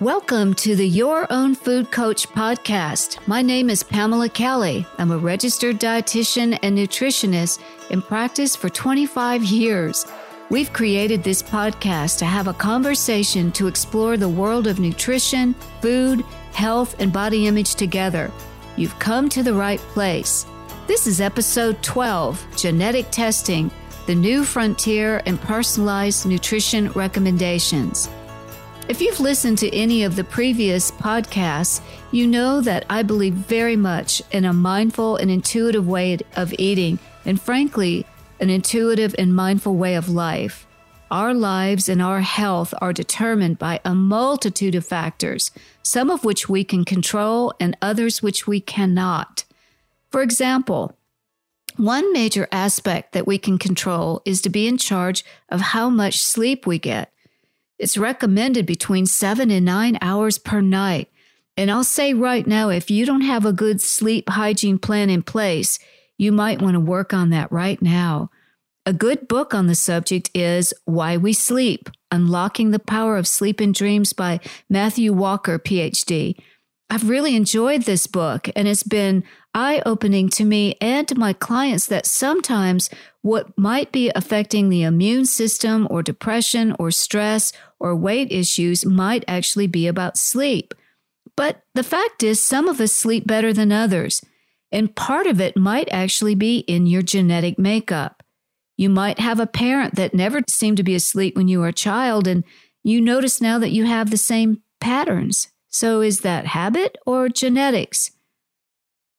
Welcome to the Your Own Food Coach podcast. My name is Pamela Kelly. I'm a registered dietitian and nutritionist in practice for 25 years. We've created this podcast to have a conversation to explore the world of nutrition, food, health, and body image together. You've come to the right place. This is episode 12 Genetic Testing, the New Frontier in Personalized Nutrition Recommendations. If you've listened to any of the previous podcasts, you know that I believe very much in a mindful and intuitive way of eating, and frankly, an intuitive and mindful way of life. Our lives and our health are determined by a multitude of factors, some of which we can control and others which we cannot. For example, one major aspect that we can control is to be in charge of how much sleep we get. It's recommended between seven and nine hours per night. And I'll say right now, if you don't have a good sleep hygiene plan in place, you might want to work on that right now. A good book on the subject is Why We Sleep Unlocking the Power of Sleep and Dreams by Matthew Walker, PhD. I've really enjoyed this book, and it's been eye opening to me and to my clients that sometimes what might be affecting the immune system or depression or stress or weight issues might actually be about sleep. But the fact is, some of us sleep better than others, and part of it might actually be in your genetic makeup. You might have a parent that never seemed to be asleep when you were a child, and you notice now that you have the same patterns. So, is that habit or genetics?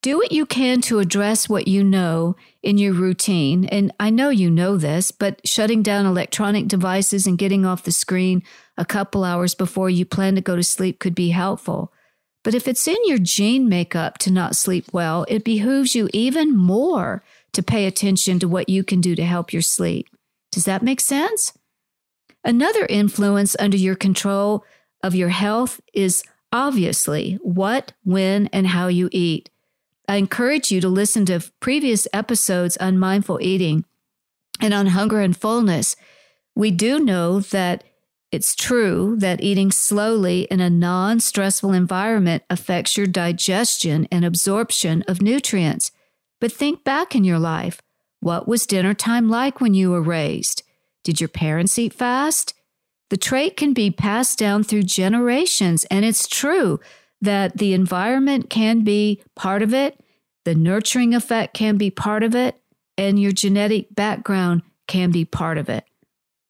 Do what you can to address what you know in your routine. And I know you know this, but shutting down electronic devices and getting off the screen a couple hours before you plan to go to sleep could be helpful. But if it's in your gene makeup to not sleep well, it behooves you even more to pay attention to what you can do to help your sleep. Does that make sense? Another influence under your control of your health is obviously what, when, and how you eat. I encourage you to listen to previous episodes on mindful eating and on hunger and fullness. We do know that it's true that eating slowly in a non stressful environment affects your digestion and absorption of nutrients. But think back in your life. What was dinner time like when you were raised? Did your parents eat fast? The trait can be passed down through generations, and it's true that the environment can be part of it, the nurturing effect can be part of it, and your genetic background can be part of it.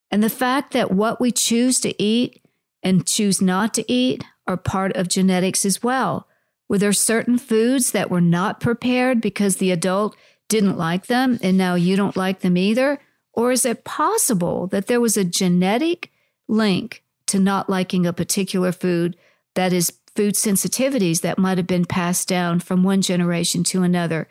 And the fact that what we choose to eat and choose not to eat are part of genetics as well. Were there certain foods that were not prepared because the adult didn't like them and now you don't like them either? Or is it possible that there was a genetic link to not liking a particular food that is food sensitivities that might have been passed down from one generation to another.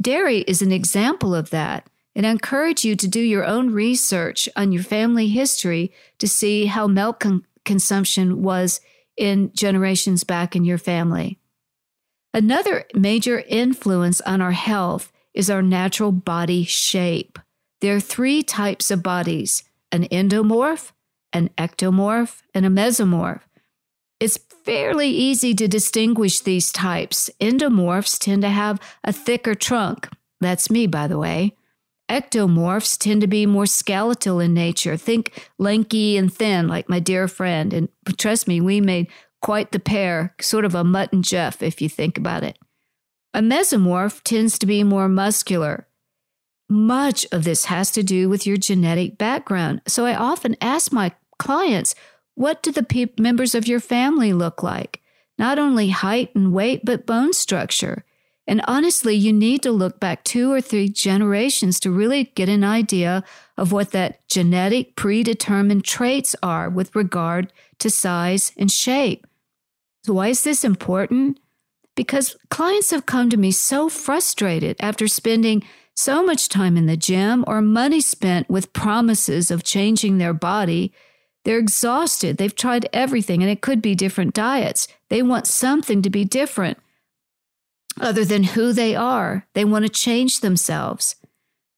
Dairy is an example of that. And I encourage you to do your own research on your family history to see how milk con- consumption was in generations back in your family. Another major influence on our health is our natural body shape. There are three types of bodies an endomorph, an ectomorph, and a mesomorph. It's fairly easy to distinguish these types. Endomorphs tend to have a thicker trunk. That's me, by the way. Ectomorphs tend to be more skeletal in nature. Think lanky and thin, like my dear friend. And trust me, we made quite the pair, sort of a Mutt and Jeff, if you think about it. A mesomorph tends to be more muscular. Much of this has to do with your genetic background. So I often ask my clients, what do the pe- members of your family look like? Not only height and weight, but bone structure. And honestly, you need to look back two or three generations to really get an idea of what that genetic predetermined traits are with regard to size and shape. So, why is this important? Because clients have come to me so frustrated after spending so much time in the gym or money spent with promises of changing their body they're exhausted. They've tried everything, and it could be different diets. They want something to be different other than who they are. They want to change themselves.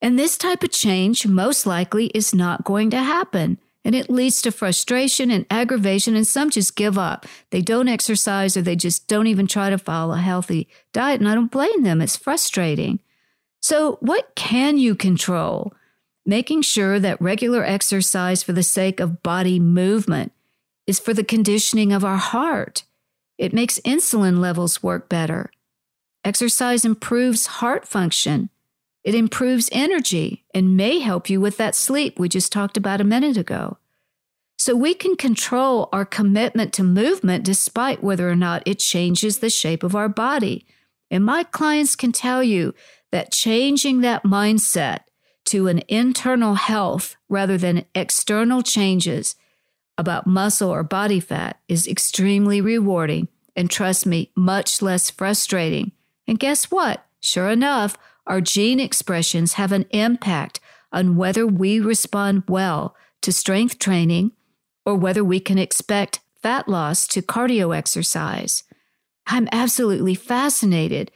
And this type of change most likely is not going to happen. And it leads to frustration and aggravation, and some just give up. They don't exercise or they just don't even try to follow a healthy diet. And I don't blame them, it's frustrating. So, what can you control? Making sure that regular exercise for the sake of body movement is for the conditioning of our heart. It makes insulin levels work better. Exercise improves heart function. It improves energy and may help you with that sleep we just talked about a minute ago. So we can control our commitment to movement despite whether or not it changes the shape of our body. And my clients can tell you that changing that mindset to an internal health rather than external changes about muscle or body fat is extremely rewarding and trust me, much less frustrating. And guess what? Sure enough, our gene expressions have an impact on whether we respond well to strength training or whether we can expect fat loss to cardio exercise. I'm absolutely fascinated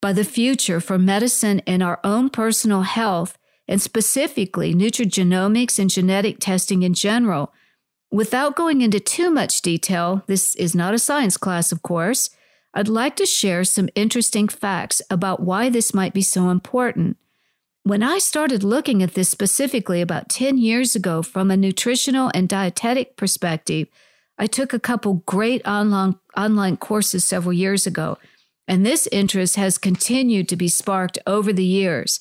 by the future for medicine and our own personal health, and specifically nutrigenomics and genetic testing in general. Without going into too much detail, this is not a science class, of course. I'd like to share some interesting facts about why this might be so important. When I started looking at this specifically about 10 years ago from a nutritional and dietetic perspective, I took a couple great online, online courses several years ago, and this interest has continued to be sparked over the years.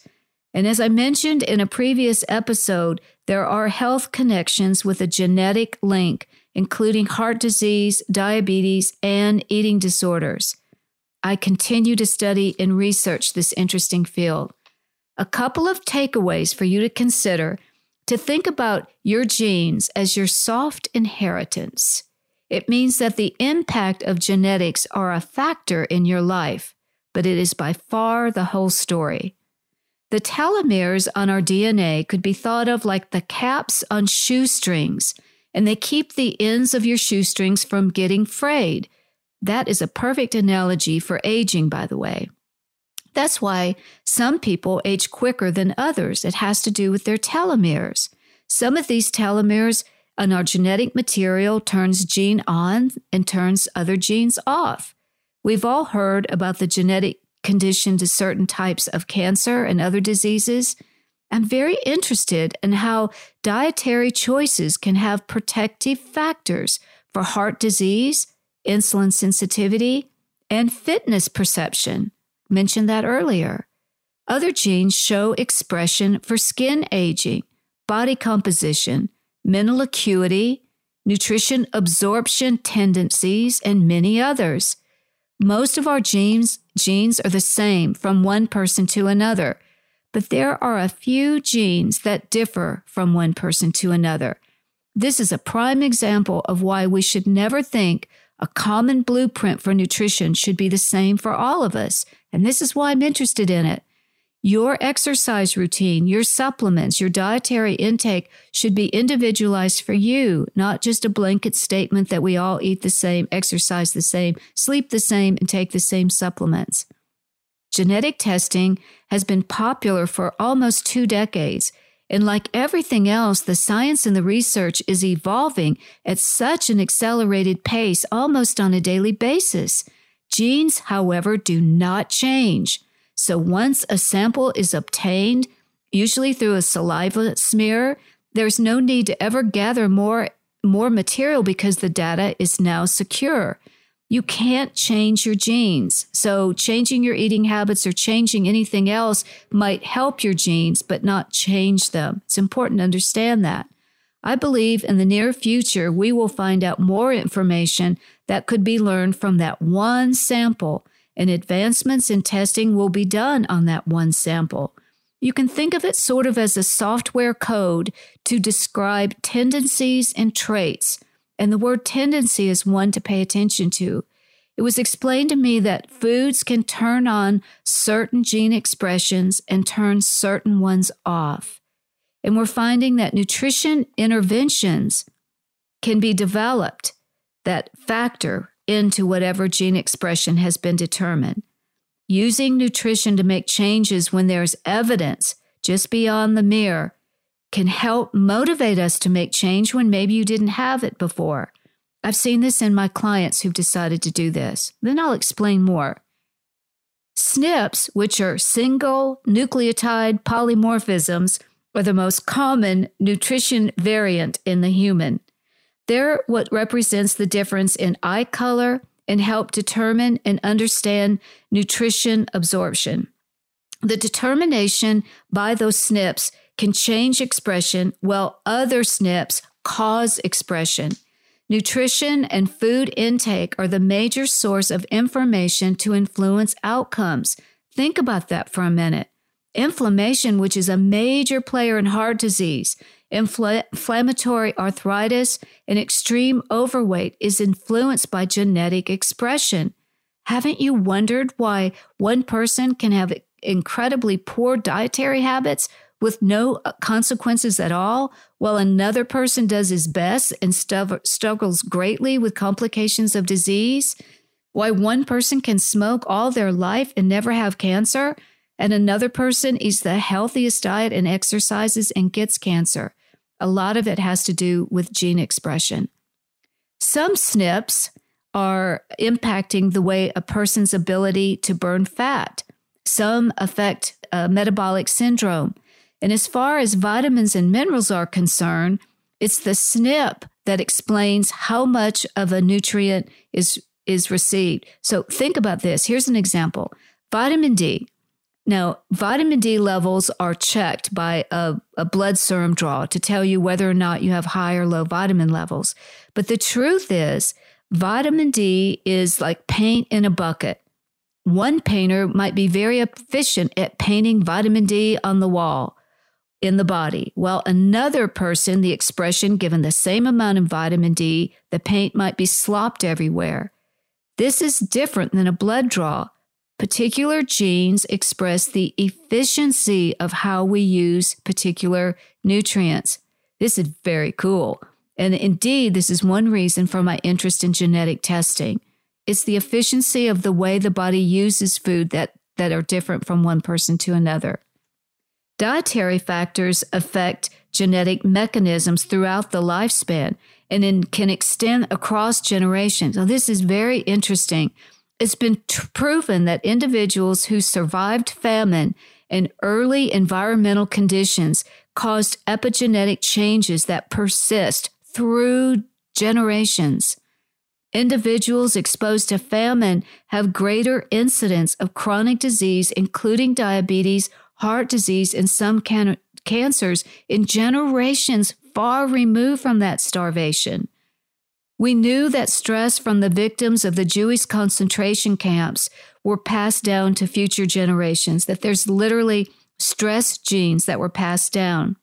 And as I mentioned in a previous episode, there are health connections with a genetic link including heart disease, diabetes, and eating disorders. I continue to study and research this interesting field. A couple of takeaways for you to consider to think about your genes as your soft inheritance. It means that the impact of genetics are a factor in your life, but it is by far the whole story. The telomeres on our DNA could be thought of like the caps on shoestrings and they keep the ends of your shoestrings from getting frayed. That is a perfect analogy for aging, by the way. That's why some people age quicker than others. It has to do with their telomeres. Some of these telomeres in our genetic material turns gene on and turns other genes off. We've all heard about the genetic condition to certain types of cancer and other diseases. I'm very interested in how dietary choices can have protective factors for heart disease, insulin sensitivity, and fitness perception. Mentioned that earlier. Other genes show expression for skin aging, body composition, mental acuity, nutrition absorption tendencies, and many others. Most of our genes, genes are the same from one person to another but there are a few genes that differ from one person to another. This is a prime example of why we should never think a common blueprint for nutrition should be the same for all of us. And this is why I'm interested in it. Your exercise routine, your supplements, your dietary intake should be individualized for you, not just a blanket statement that we all eat the same, exercise the same, sleep the same, and take the same supplements. Genetic testing has been popular for almost two decades. And like everything else, the science and the research is evolving at such an accelerated pace almost on a daily basis. Genes, however, do not change. So once a sample is obtained, usually through a saliva smear, there's no need to ever gather more, more material because the data is now secure. You can't change your genes. So, changing your eating habits or changing anything else might help your genes, but not change them. It's important to understand that. I believe in the near future, we will find out more information that could be learned from that one sample, and advancements in testing will be done on that one sample. You can think of it sort of as a software code to describe tendencies and traits and the word tendency is one to pay attention to. It was explained to me that foods can turn on certain gene expressions and turn certain ones off. And we're finding that nutrition interventions can be developed that factor into whatever gene expression has been determined. Using nutrition to make changes when there's evidence just beyond the mirror can help motivate us to make change when maybe you didn't have it before. I've seen this in my clients who've decided to do this. Then I'll explain more. SNPs, which are single nucleotide polymorphisms, are the most common nutrition variant in the human. They're what represents the difference in eye color and help determine and understand nutrition absorption. The determination by those SNPs can change expression, while other SNPs cause expression. Nutrition and food intake are the major source of information to influence outcomes. Think about that for a minute. Inflammation, which is a major player in heart disease, infl- inflammatory arthritis, and extreme overweight, is influenced by genetic expression. Haven't you wondered why one person can have incredibly poor dietary habits with no uh, consequences at all, while another person does his best and struggles greatly with complications of disease? Why one person can smoke all their life and never have cancer, and another person eats the healthiest diet and exercises and gets cancer? A lot of it has to do with gene expression. Some SNPs are impacting the way a person's ability to burn fat. Some affect uh, metabolic syndrome. And as far as vitamins and minerals are concerned, it's the SNP that explains how much of a nutrient is is received. So think about this. Here's an example. Vitamin D. Now, vitamin D levels are checked by a, a blood serum draw to tell you whether or not you have high or low vitamin levels. But the truth is, vitamin D is like paint in a bucket. One painter might be very efficient at painting vitamin D on the wall in the body, while another person, the expression given the same amount of vitamin D, the paint might be slopped everywhere. This is different than a blood draw. Particular genes express the efficiency of how we use particular nutrients. This is very cool. And indeed, this is one reason for my interest in genetic testing. It's the efficiency of the way the body uses food that, that are different from one person to another. Dietary factors affect genetic mechanisms throughout the lifespan and in, can extend across generations. Now, this is very interesting. It's been t- proven that individuals who survived famine and early environmental conditions caused epigenetic changes that persist through generations. Individuals exposed to famine have greater incidence of chronic disease, including diabetes, heart disease, and some can- cancers in generations far removed from that starvation. We knew that stress from the victims of the Jewish concentration camps were passed down to future generations, that there's literally stress genes that were passed down.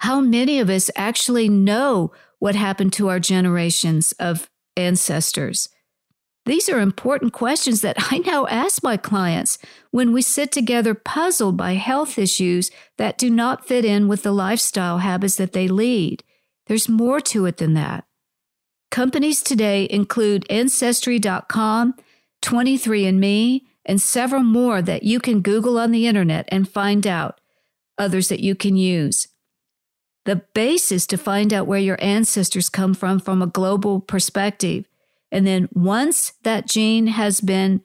How many of us actually know what happened to our generations of ancestors? These are important questions that I now ask my clients when we sit together puzzled by health issues that do not fit in with the lifestyle habits that they lead. There's more to it than that. Companies today include Ancestry.com, 23andMe, and several more that you can Google on the internet and find out, others that you can use. The basis to find out where your ancestors come from from a global perspective. And then once that gene has been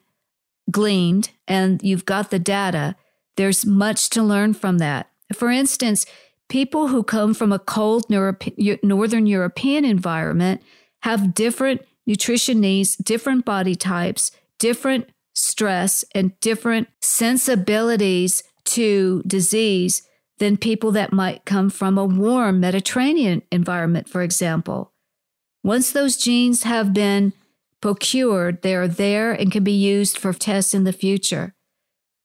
gleaned and you've got the data, there's much to learn from that. For instance, people who come from a cold Northern European environment have different nutrition needs, different body types, different stress, and different sensibilities to disease than people that might come from a warm Mediterranean environment, for example. Once those genes have been procured, they are there and can be used for tests in the future.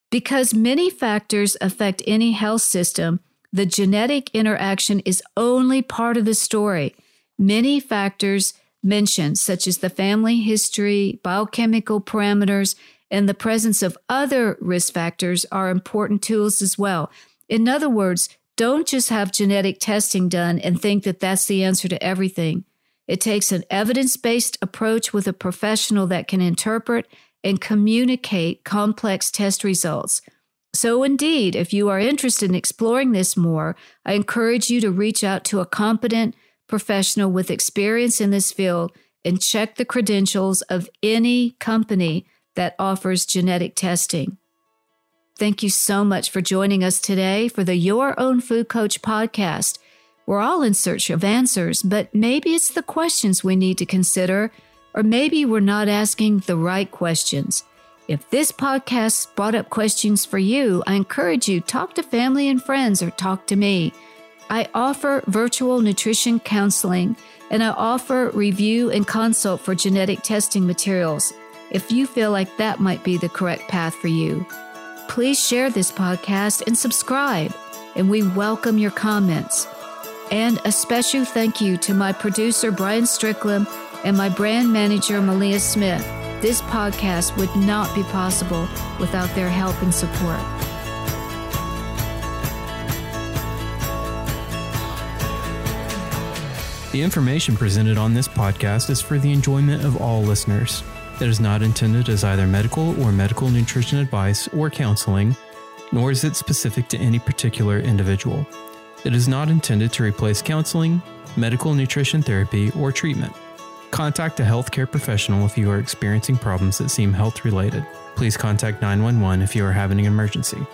Because many factors affect any health system, the genetic interaction is only part of the story. Many factors mentioned, such as the family history, biochemical parameters, and the presence of other risk factors, are important tools as well. In other words, don't just have genetic testing done and think that that's the answer to everything. It takes an evidence based approach with a professional that can interpret and communicate complex test results. So, indeed, if you are interested in exploring this more, I encourage you to reach out to a competent professional with experience in this field and check the credentials of any company that offers genetic testing. Thank you so much for joining us today for the Your Own Food Coach podcast. We're all in search of answers, but maybe it's the questions we need to consider, or maybe we're not asking the right questions. If this podcast brought up questions for you, I encourage you talk to family and friends or talk to me. I offer virtual nutrition counseling and I offer review and consult for genetic testing materials if you feel like that might be the correct path for you. Please share this podcast and subscribe, and we welcome your comments. And a special thank you to my producer, Brian Strickland, and my brand manager, Malia Smith. This podcast would not be possible without their help and support. The information presented on this podcast is for the enjoyment of all listeners. It is not intended as either medical or medical nutrition advice or counseling, nor is it specific to any particular individual. It is not intended to replace counseling, medical nutrition therapy, or treatment. Contact a healthcare professional if you are experiencing problems that seem health related. Please contact 911 if you are having an emergency.